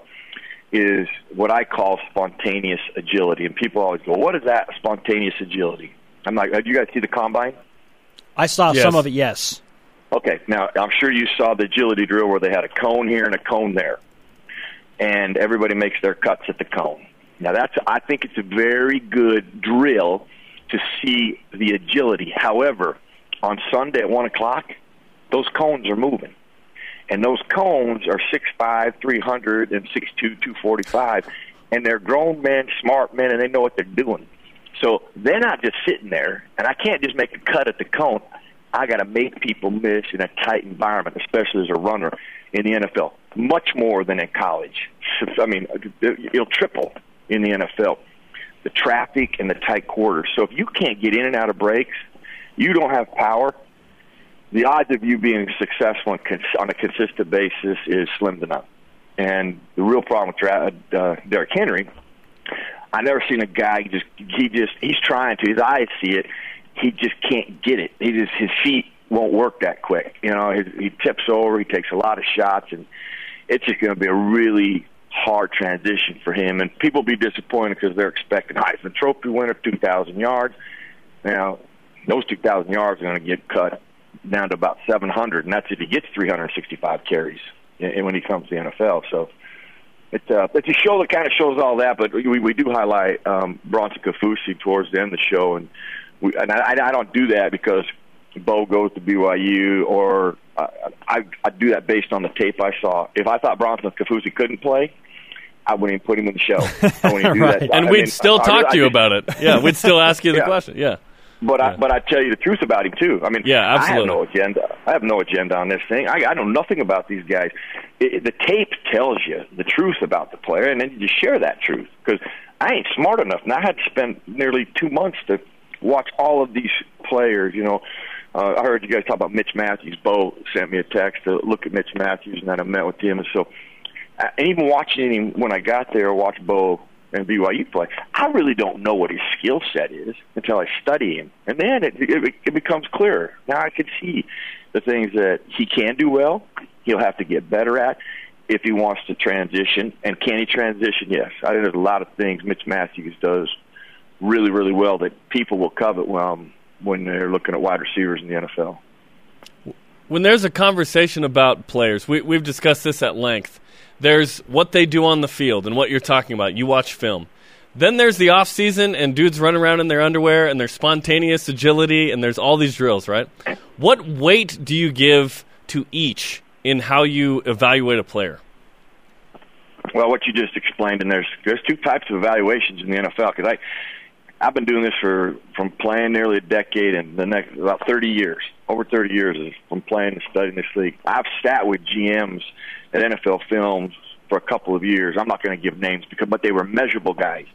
is what I call spontaneous agility. And people always go, "What is that spontaneous agility?" I'm like, "Did you guys see the combine?" I saw yes. some of it. Yes. Okay. Now I'm sure you saw the agility drill where they had a cone here and a cone there, and everybody makes their cuts at the cone. Now that's I think it's a very good drill to see the agility. However, on Sunday at one o'clock, those cones are moving, and those cones are six five, three hundred, and six two, two forty five, and they're grown men, smart men, and they know what they're doing. So they're not just sitting there, and I can't just make a cut at the cone. I got to make people miss in a tight environment, especially as a runner in the NFL, much more than in college. I mean, it'll triple in the NFL the traffic and the tight quarters. So if you can't get in and out of breaks, you don't have power. The odds of you being successful on a consistent basis is slim to none. And the real problem with uh, Derrick Henry, I never seen a guy just he just he's trying to his eyes see it, he just can't get it. He just his feet won't work that quick. You know, his, he tips over, he takes a lot of shots, and it's just going to be a really hard transition for him, and people be disappointed because they're expecting Heisman Trophy winner, 2,000 yards. Now, those 2,000 yards are going to get cut down to about 700, and that's if he gets 365 carries and when he comes to the NFL. So it's uh, it's a show that kind of shows all that, but we we do highlight um, Bronson Kaufusi towards the end of the show, and we and I, I don't do that because Bo goes to BYU or uh, I I do that based on the tape I saw. If I thought Bronson Kaufusi couldn't play, I wouldn't even put him in the show. I wouldn't do right. that. And I we'd mean, still I, talk I, to you about it. Yeah, we'd still ask you the yeah. question. Yeah. But yeah. I but I tell you the truth about him too. I mean, yeah, absolutely. I have no agenda. I have no agenda on this thing. I, I know nothing about these guys. It, the tape tells you the truth about the player, and then you share that truth because I ain't smart enough. And I had to spend nearly two months to watch all of these players. You know, uh, I heard you guys talk about Mitch Matthews. Bo sent me a text to look at Mitch Matthews, and then I met with him. And so, and even watching him when I got there, watch Bo and BYU play, I really don't know what his skill set is until I study him, and then it, it, it becomes clearer. Now I can see the things that he can do well. He'll have to get better at if he wants to transition. And can he transition? Yes. I think there's a lot of things Mitch Matthews does really, really well that people will covet um, when they're looking at wide receivers in the NFL. When there's a conversation about players, we, we've discussed this at length. There's what they do on the field and what you're talking about. You watch film. Then there's the off season and dudes run around in their underwear and their spontaneous agility and there's all these drills, right? What weight do you give to each in how you evaluate a player? Well, what you just explained, and there's there's two types of evaluations in the NFL because I I've been doing this for from playing nearly a decade and the next about 30 years, over 30 years from playing and studying this league. I've sat with GMs at NFL Films for a couple of years. I'm not going to give names because, but they were measurable guys.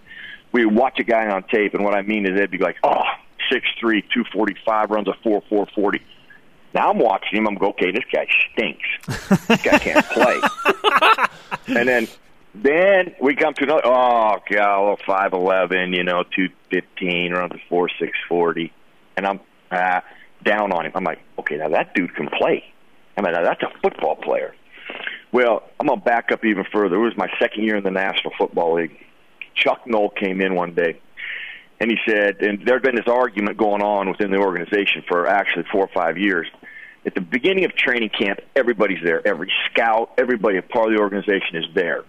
We watch a guy on tape, and what I mean is they'd be like, oh, six three, two forty five, runs a four four forty. Now I'm watching him. I'm go, okay, this guy stinks. this guy can't play. and then then we come to another. Oh god, five eleven, you know, two fifteen, around a four six forty, and I'm uh, down on him. I'm like, okay, now that dude can play. I mean, that's a football player. Well, I'm gonna back up even further. It was my second year in the National Football League. Chuck Noll came in one day, and he said, and there had been this argument going on within the organization for actually four or five years. At the beginning of training camp, everybody's there. Every scout, everybody a part of the organization is there.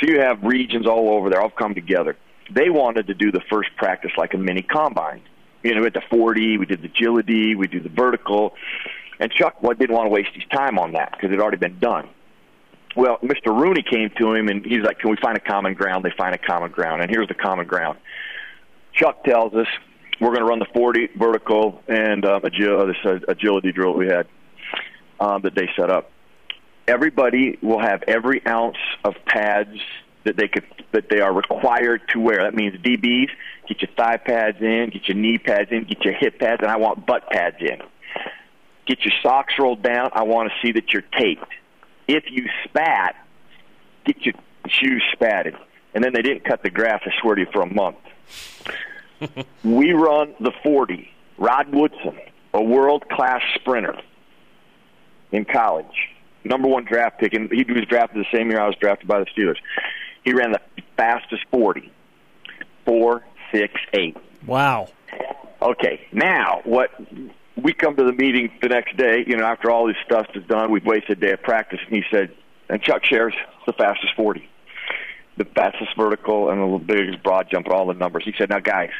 So you have regions all over there, all come together. They wanted to do the first practice like a mini combine. You know, we at the 40, we did the agility, we do the vertical. And Chuck didn't want to waste his time on that because it had already been done. Well, Mr. Rooney came to him and he's like, "Can we find a common ground?" They find a common ground, and here's the common ground. Chuck tells us we're going to run the 40 vertical and um, uh, uh, agility drill that we had um, that they set up. Everybody will have every ounce of pads that they could that they are required to wear. That means DBs get your thigh pads in, get your knee pads in, get your hip pads, and I want butt pads in. Get your socks rolled down. I want to see that you're taped if you spat, get your shoes spatted. And then they didn't cut the grass, I swear to you, for a month. we run the 40. Rod Woodson, a world class sprinter in college, number one draft pick, and he was drafted the same year I was drafted by the Steelers. He ran the fastest 40, four, six, eight. Wow. Okay, now what we come to the meeting the next day, you know, after all this stuff is done, we've wasted a day of practice, and he said, and Chuck shares the fastest 40, the fastest vertical, and the biggest broad jump, all the numbers. He said, now, guys,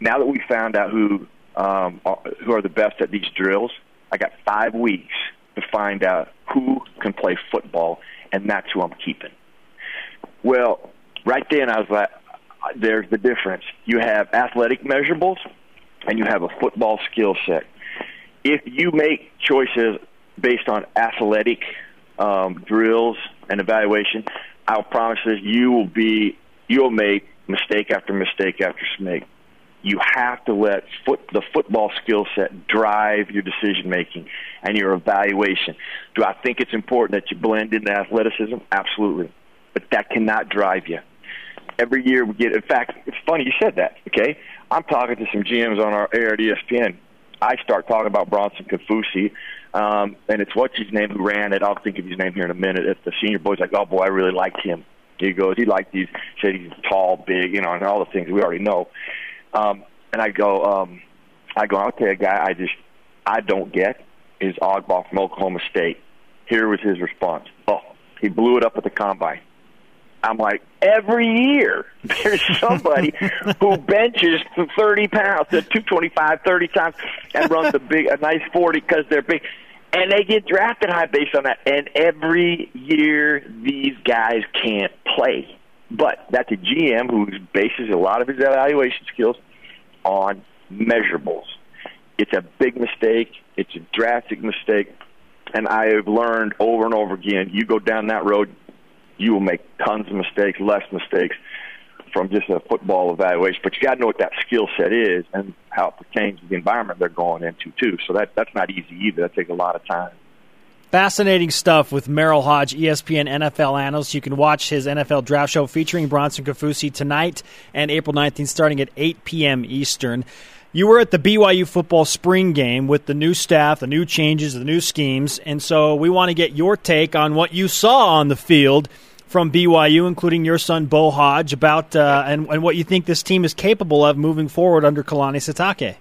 now that we found out who um, are, who are the best at these drills, I got five weeks to find out who can play football, and that's who I'm keeping. Well, right then I was like, there's the difference. You have athletic measurables, and you have a football skill set. If you make choices based on athletic um, drills and evaluation, I'll promise this: you will be you'll make mistake after mistake after mistake. You have to let foot, the football skill set drive your decision making and your evaluation. Do I think it's important that you blend into athleticism? Absolutely, but that cannot drive you. Every year we get. In fact, it's funny you said that. Okay, I'm talking to some GMs on our air at ESPN. I start talking about Bronson Kaufusi, um, and it's what's his name who ran it. I'll think of his name here in a minute. At the senior boys, like, oh boy, I really liked him. He goes, he liked these. Said he's tall, big, you know, and all the things we already know. Um, and I go, um, I go, I'll tell you a guy I just I don't get is Ogbah from Oklahoma State. Here was his response. Oh, he blew it up at the combine. I'm like, every year there's somebody who benches 30 pounds, 225, 30 times, and runs a big, a nice 40 because they're big. And they get drafted high based on that. And every year these guys can't play. But that's a GM who bases a lot of his evaluation skills on measurables. It's a big mistake. It's a drastic mistake. And I have learned over and over again, you go down that road, you will make tons of mistakes, less mistakes from just a football evaluation. But you got to know what that skill set is and how it pertains to the environment they're going into too. So that that's not easy either. That takes a lot of time. Fascinating stuff with Merril Hoge, ESPN NFL analyst. You can watch his NFL draft show featuring Bronson Kaufusi tonight and April 19th, starting at 8 p.m. Eastern. You were at the BYU football spring game with the new staff, the new changes, the new schemes, and so we want to get your take on what you saw on the field from BYU, including your son Bo Hoge, about uh, and, and what you think this team is capable of moving forward under Kalani Sitake.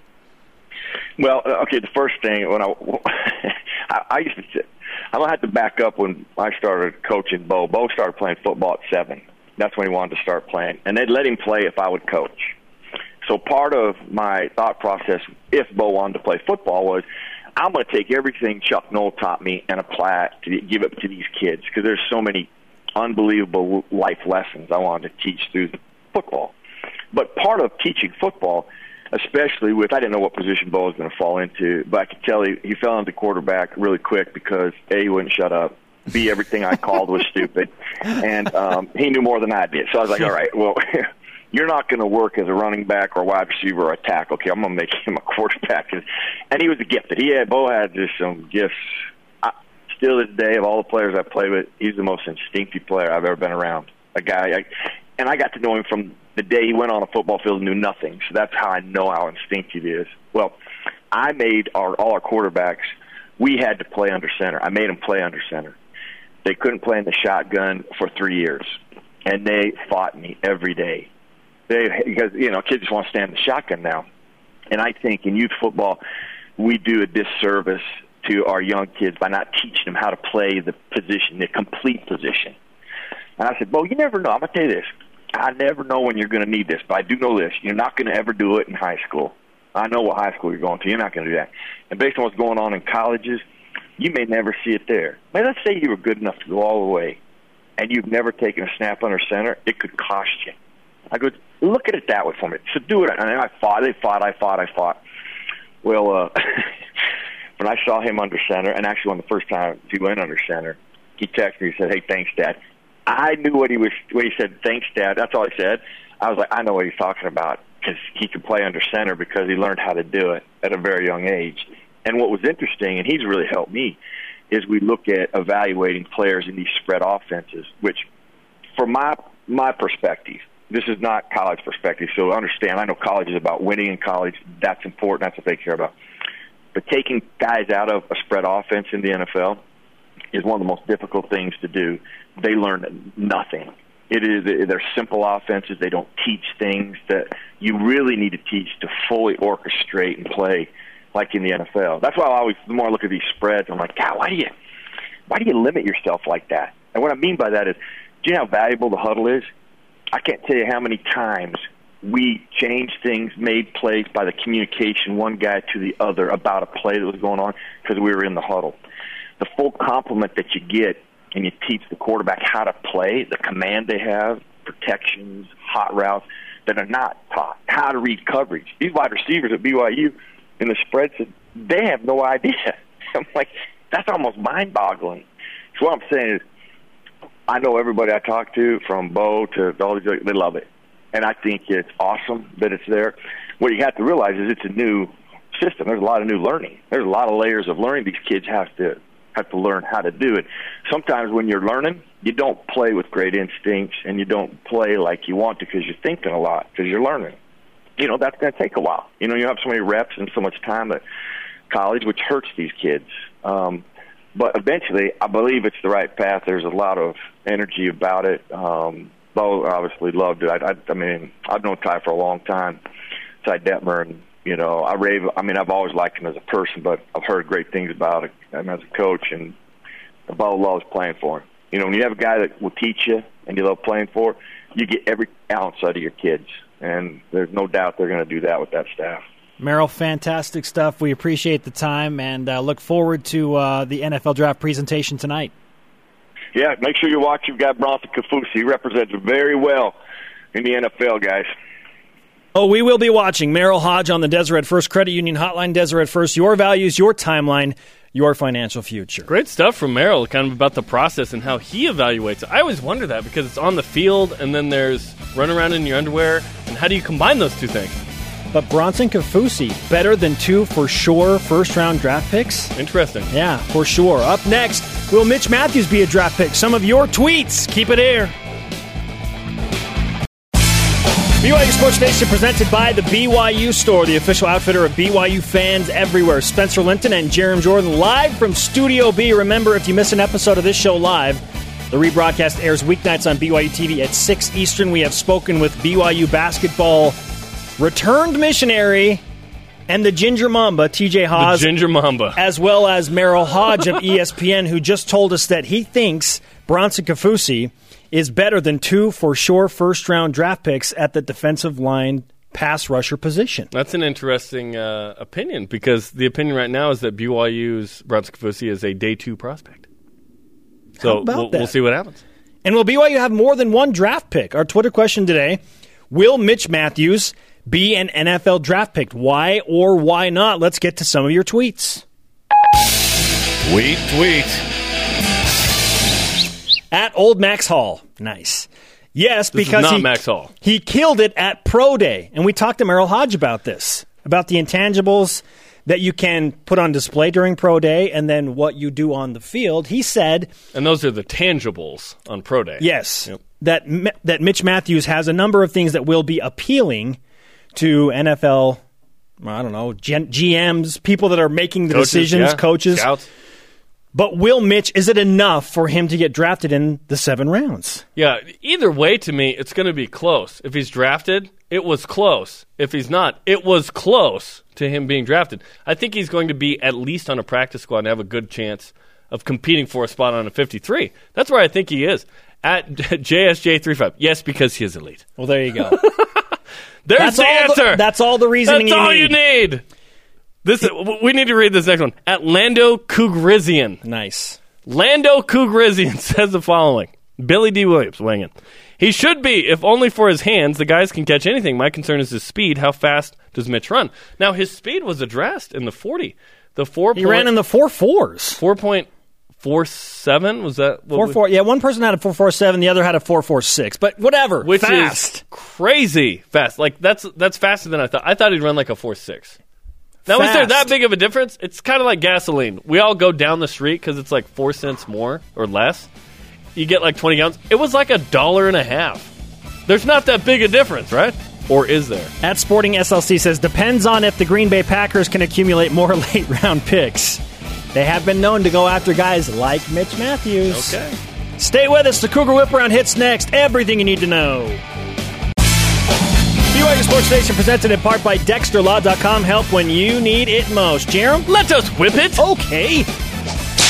Well, uh, okay. The first thing when I, I used to, I'm gonna have to back up when I started coaching Bo. Bo started playing football at seven. That's when he wanted to start playing, and they'd let him play if I would coach. So part of my thought process, if Bo wanted to play football, was I'm going to take everything Chuck Noll taught me and apply it to give it to these kids because there's so many unbelievable life lessons I wanted to teach through football. But part of teaching football, especially with I didn't know what position Bo was going to fall into, but I could tell he, he fell into quarterback really quick because a he wouldn't shut up. B everything I called was stupid, and um, he knew more than I did. So I was like, all right, well. You're not going to work as a running back or wide receiver or a tackle. Okay, I'm going to make him a quarterback. And he was a gifted. He had Bo had just some gifts I, still to day, of all the players I play with, he's the most instinctive player I've ever been around. A guy, I, and I got to know him from the day he went on a football field knew nothing. So that's how I know how instinctive he is. Well, I made our all our quarterbacks. We had to play under center. I made them play under center. They couldn't play in the shotgun for three years, and they fought me every day. They because you know kids just want to stand in the shotgun now, and I think in youth football we do a disservice to our young kids by not teaching them how to play the position, the complete position. And I said, well, you never know. I'm to tell you this. I never know when you're going to need this, but I do know this. You're not going to ever do it in high school. I know what high school you're going to. You're not going to do that. And based on what's going on in colleges, you may never see it there. But let's say you were good enough to go all the way, and you've never taken a snap under center. It could cost you. I go, look at it that way for me. So do it. And I fought. They fought. I fought. I fought. Well, uh, when I saw him under center, and actually on the first time he went under center, he texted me. He said, "Hey, thanks, Dad." I knew what he was when he said, "Thanks, Dad." That's all he said. I was like, I know what he's talking about because he could play under center because he learned how to do it at a very young age. And what was interesting, and he's really helped me, is we look at evaluating players in these spread offenses, which, from my my perspective, this is not college perspective. So understand, I know college is about winning in college. That's important. That's what they care about. But taking guys out of a spread offense in the NFL is one of the most difficult things to do. They learn nothing. It is they're simple offenses. They don't teach things that you really need to teach to fully orchestrate and play like in the NFL. That's why I always the more I look at these spreads, I'm like, God, why do you why do you limit yourself like that? And what I mean by that is, do you know how valuable the huddle is? I can't tell you how many times we changed things, made plays by the communication one guy to the other about a play that was going on because we were in the huddle. The full complement that you get and you teach the quarterback how to play, the command they have, protections, hot routes that are not taught, how to read coverage. These wide receivers at BYU in the spreads, they have no idea. I'm like, that's almost mind boggling. So what I'm saying is, I know everybody I talk to, from Bo to all these, they love it. And I think it's awesome that it's there. What you have to realize is it's a new system. There's a lot of new learning. There's a lot of layers of learning these kids have to have to learn how to do it. Sometimes when you're learning, you don't play with great instincts and you don't play like you want to because you're thinking a lot because you're learning. You know, that's going to take a while. You know, you have so many reps and so much time at college, which hurts these kids. Um, but eventually, I believe it's the right path. There's a lot of energy about it. Um, Bo obviously loved it. I, I, I mean, I've known Ty for a long time, Ty Detmer, and you know, I rave. I mean, I've always liked him as a person, but I've heard great things about him as a coach, and Bo loves playing for him. You know, when you have a guy that will teach you and you love playing for, you get every ounce out of your kids, and there's no doubt they're going to do that with that staff. Merril, fantastic stuff. We appreciate the time and uh, look forward to uh, the NFL draft presentation tonight. Yeah, make sure you watch. You've got Bronson Kaufusi. He represents very well in the NFL, guys. Oh, we will be watching Merril Hoge on the Deseret First Credit Union Hotline. Deseret First, your values, your timeline, your financial future. Great stuff from Merril, kind of about the process and how he evaluates. I always wonder that because it's on the field and then there's run around in your underwear. And how do you combine those two things? but Bronson Kaufusi better than two for sure first round draft picks. Interesting. Yeah, for sure. Up next, will Mitch Matthews be a draft pick? Some of your tweets. Keep it here. BYU Sports Nation presented by the BYU Store, the official outfitter of BYU fans everywhere. Spencer Linton and Jarom Jordan live from Studio B. Remember, if you miss an episode of this show live, the rebroadcast airs weeknights on BYU TV at 6 Eastern. We have spoken with BYU basketball returned missionary and the Ginger Mamba, TJ Haws, Ginger Mamba. as well as Merril Hoge of ESPN, who just told us that he thinks Bronson Kaufusi is better than two for sure first round draft picks at the defensive line pass rusher position. That's an interesting uh, opinion because the opinion right now is that BYU's Bronson Kaufusi is a day two prospect. So How about we'll, that? we'll see what happens. And will BYU have more than one draft pick? Our Twitter question today Will Mitch Matthews be an NFL draft pick? Why or why not? Let's get to some of your tweets. Tweet, tweet. At Old Max Hall. Nice. Yes, This because not he, Max Hall. he killed it at Pro Day. And we talked to Merril Hoge about this, about the intangibles that you can put on display during Pro Day and then what you do on the field. He said, And those are the tangibles on Pro Day. yes, Yep. that, that Mitch Matthews has a number of things that will be appealing to NFL, I don't know, Gen- GMs, people that are making the Coaches, decisions, yeah. coaches. Scouts. But will Mitch, is it enough for him to get drafted in the seven rounds? Yeah, either way, to me, it's going to be close. If he's drafted, it was close. If he's not, it was close to him being drafted. I think he's going to be at least on a practice squad and have a good chance of competing for a spot on a 53. That's where I think he is. At JSJ35. Yes, because he is elite. Well, there you go. There's That's the all the- answer. that's all the reasoning That's you all need. you need. This we need to read this next one. At Lando Kugrizian. nice. Lando Kugrizian says the following. Billy D. Williams weighing in. He should be, if only for his hands. The guys can catch anything. My concern is his speed. How fast does Mitch run? Now, his speed was addressed in the 40. The 4. He ran in the four fours. 4.47? Was that Four we- four. Yeah, one person had a four four seven, the other had a four four six. But whatever. Which fast. is crazy fast. Like, that's that's faster than I thought. I thought he'd run like a 4.6. Now, is there that big of a difference? It's kind of like gasoline. We all go down the street because it's like four cents more or less. You get like 20 gallons. It was like a dollar and a half. There's not that big a difference, right? Or is there? At Sporting SLC says depends on if the Green Bay Packers can accumulate more late round picks. They have been known to go after guys like Mitch Matthews. Okay. Stay with us. The Cougar Whip Around hits next. Everything you need to know. BYU Sports Nation presented in part by DexterLaw.com. Help when you need it most. Jarom? Let us whip it. Okay.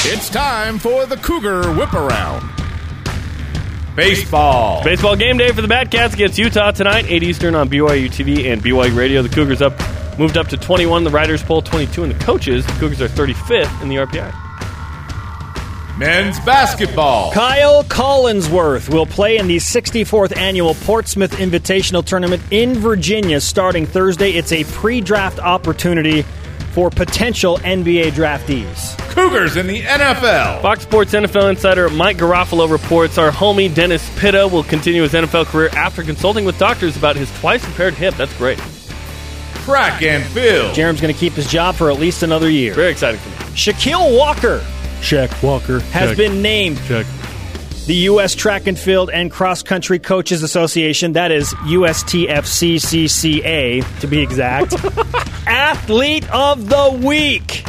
It's time for the Cougar Whip Around. Baseball. Baseball game day for the Batcats against Utah tonight, 8 Eastern on BYU TV and BYU Radio. The Cougars up, moved up to 21. The Riders poll 22, and the coaches, the Cougars are 35th in the RPI. Men's basketball. Kyle Collinsworth will play in the 64th annual Portsmouth Invitational Tournament in Virginia starting Thursday. It's a pre draft opportunity for potential NBA draftees. Cougars in the NFL. Fox Sports NFL insider Mike Garafolo reports our homie Dennis Pitta will continue his NFL career after consulting with doctors about his twice repaired hip. That's great. Crack and field. Jarom's going to keep his job for at least another year. Very exciting for me. Shaquille Walker Shaq Walker has been named Check. the U.S. Track and Field and Cross Country Coaches Association, that is USTFCCCA to be exact, Athlete of the Week.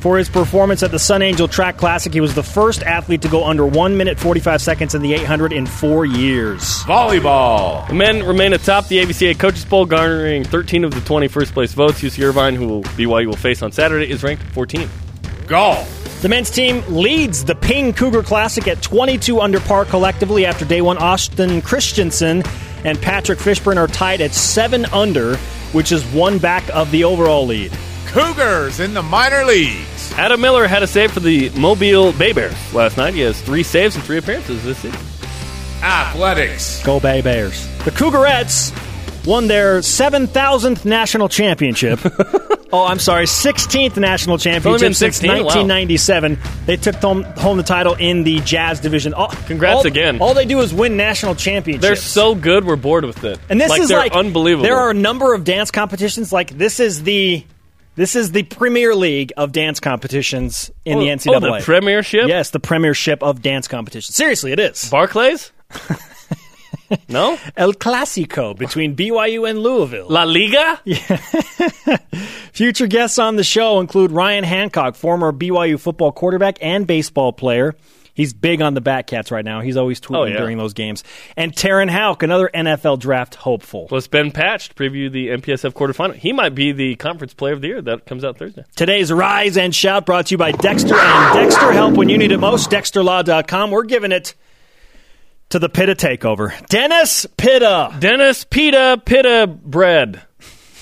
For his performance at the Sun Angel Track Classic, he was the first athlete to go under 1 minute 45 seconds in the 800 in four years. Volleyball. The men remain atop the AVCA Coaches Poll, garnering 13 of the 20 first place votes. UC Irvine, who will BYU will face on Saturday, is ranked 14. Golf. The men's team leads the Ping Cougar Classic at 22 under par collectively after day one. Austin Christensen and Patrick Fishburne are tied at 7 under, which is one back of the overall lead. Cougars in the minor leagues. Adam Miller had a save for the Mobile Bay Bears last night. He has three saves and three appearances this season. Athletics. Go Bay Bears. The Cougarettes won their 7,000th national championship. oh, I'm sorry, 16th national championship since 16? Wow. 1997. They took home, home the title in the Jazz division. All, Congrats all- again. All they do is win national championships. They're so good, we're bored with it. And this like, is like unbelievable. There are a number of dance competitions. Like this is the this is the Premier League of dance competitions in oh, the Oh, NCAA. Oh, the Premiership. Yes, the Premiership of dance competitions. Seriously, it is Barclays. no, El Clasico between BYU and Louisville. La Liga. Future guests on the show include Ryan Hancock, former BYU football quarterback and baseball player. He's big on the Batcats right now. He's always tweeting Oh, yeah. during those games. And Taryn Hauk, another NFL draft hopeful. Plus Ben Patch to preview the MPSF quarterfinal. He might be the conference player of the year. That comes out Thursday. Today's Rise and Shout brought to you by Dexter and Dexter Help when you need it most. DexterLaw.com. We're giving it to the Pitta takeover. Dennis Pitta. Dennis Pitta Pitta bread.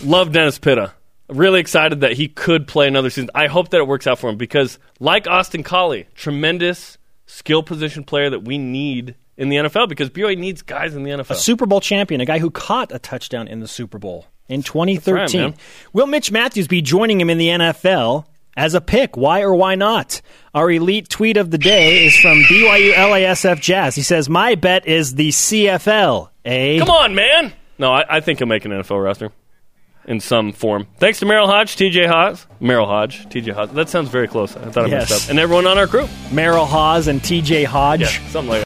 Love Dennis Pitta. Really excited that he could play another season. I hope that it works out for him because, like Austin Collie, tremendous skill position player that we need in the NFL because BYU needs guys in the NFL. A Super Bowl champion, a guy who caught a touchdown in the Super Bowl in 2013. man. Will Mitch Matthews be joining him in the NFL as a pick? Why or why not? Our elite tweet of the day is from BYU LASF Jazz. He says, My bet is the CFL. Eh? Come on, man. No, I, I think he'll make an NFL roster in some form. Thanks to Merril Hoge, TJ Hodge, Merril Hoge, TJ Hodge. That sounds very close. I thought I Yes. messed up. And everyone on our crew. Merril Haws and TJ Hodge. Yeah, something like that.